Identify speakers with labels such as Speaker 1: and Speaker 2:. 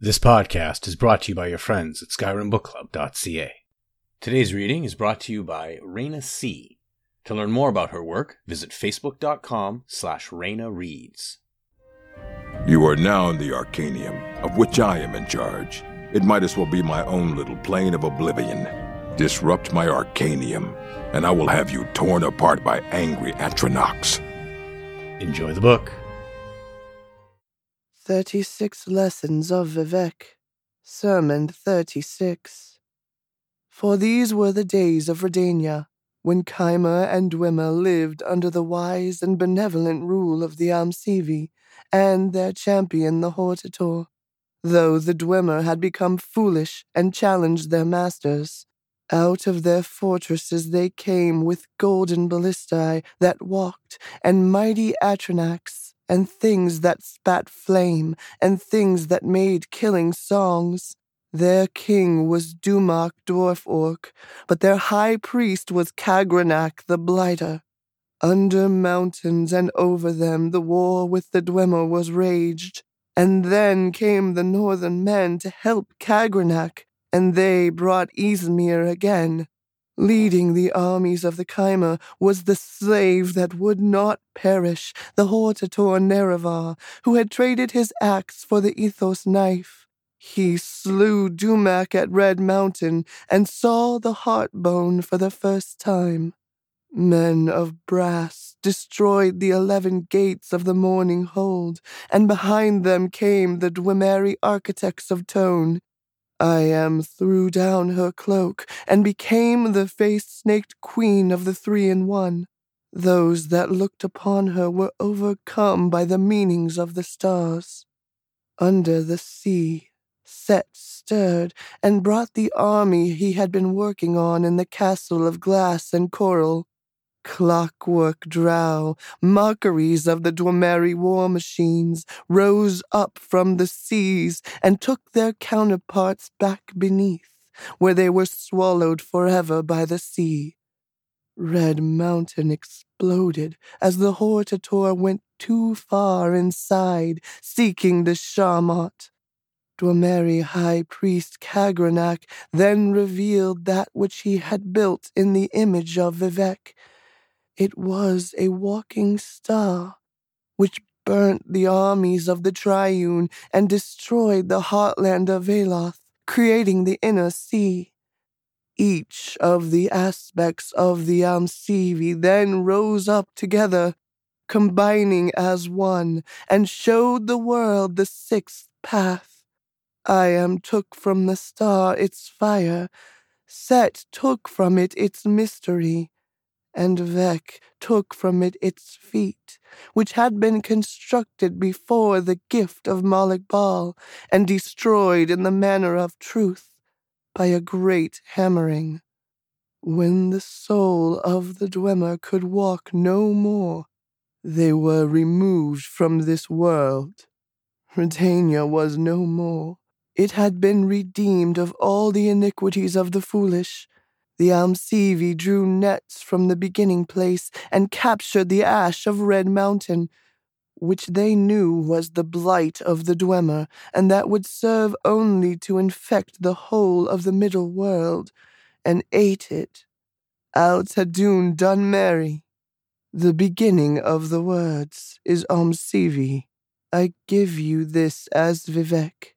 Speaker 1: This podcast is brought to you by your friends at SkyrimBookClub.ca. Today's reading is brought to you by Raina C. To learn more about her work, visit facebook.com slash Raina Reads.
Speaker 2: You are now in the Arcanaeum, of which I am in charge. It might as well be my own little plane of oblivion. Disrupt my Arcanaeum, and I will have you torn apart by angry Atronachs.
Speaker 1: Enjoy the book.
Speaker 3: 36 Lessons of Vivec, Sermon 36. For these were the days of Resdayn, when Chimer and Dwemer lived under the wise and benevolent rule of the Almsivi and their champion the Hortator. Though the Dwemer had become foolish and challenged their masters, out of their fortresses they came with golden ballistae that walked, and mighty Atronachs and things that spat flame, and things that made killing songs. Their king was Dumac Dwarf Orc, but their high priest was Kagrenac the Blighter. Under mountains and over them the war with the Dwemer was raged, and then came the northern men to help Kagrenac, and they brought Ysmir again. Leading the armies of the Chimer was the slave that would not perish, the Hortator Nerevar, who had traded his axe for the Ethos knife. He slew Dumac at Red Mountain and saw the Heartbone for the first time. Men of brass destroyed the eleven gates of the Morning Hold, and behind them came the Dwemeri architects of Tone, Ayem threw down her cloak and became the face snaked queen of the three in one. Those that looked upon her were overcome by the meanings of the stars. Under the sea, Seht stirred and brought the army he had been working on in the castle of glass and coral. Clockwork dreugh, mockeries of the Dwemeri war machines, rose up from the seas and took their counterparts back beneath, where they were swallowed forever by the sea. Red Mountain exploded as the Hortator went too far inside, seeking the Sharmat. Dwemeri High Priest Kagrenac then revealed that which he had built in the image of Vivec it was a walking star, which burnt the armies of the Triune and destroyed the heartland of Veloth, creating the inner sea. Each of the aspects of the Almsivi then rose up together, combining as one, and showed the world the sixth path. Ayem took from the star its fire, Seht took from it its mystery and Vehk took from it its feet, which had been constructed before the gift of Molag Bal, and destroyed in the manner of truth by a great hammering. When the soul of the Dwemer could walk no more, they were removed from this world. Resdayn was no more. It had been redeemed of all the iniquities of the foolish, the Almsivi drew nets from the beginning place and captured the ash of Red Mountain, which they knew was the blight of the Dwemer, and that would serve only to infect the whole of the middle world, and ate it. Altadoon Dunmeri. The beginning of the words is Almsivi. I give you this as Vivec.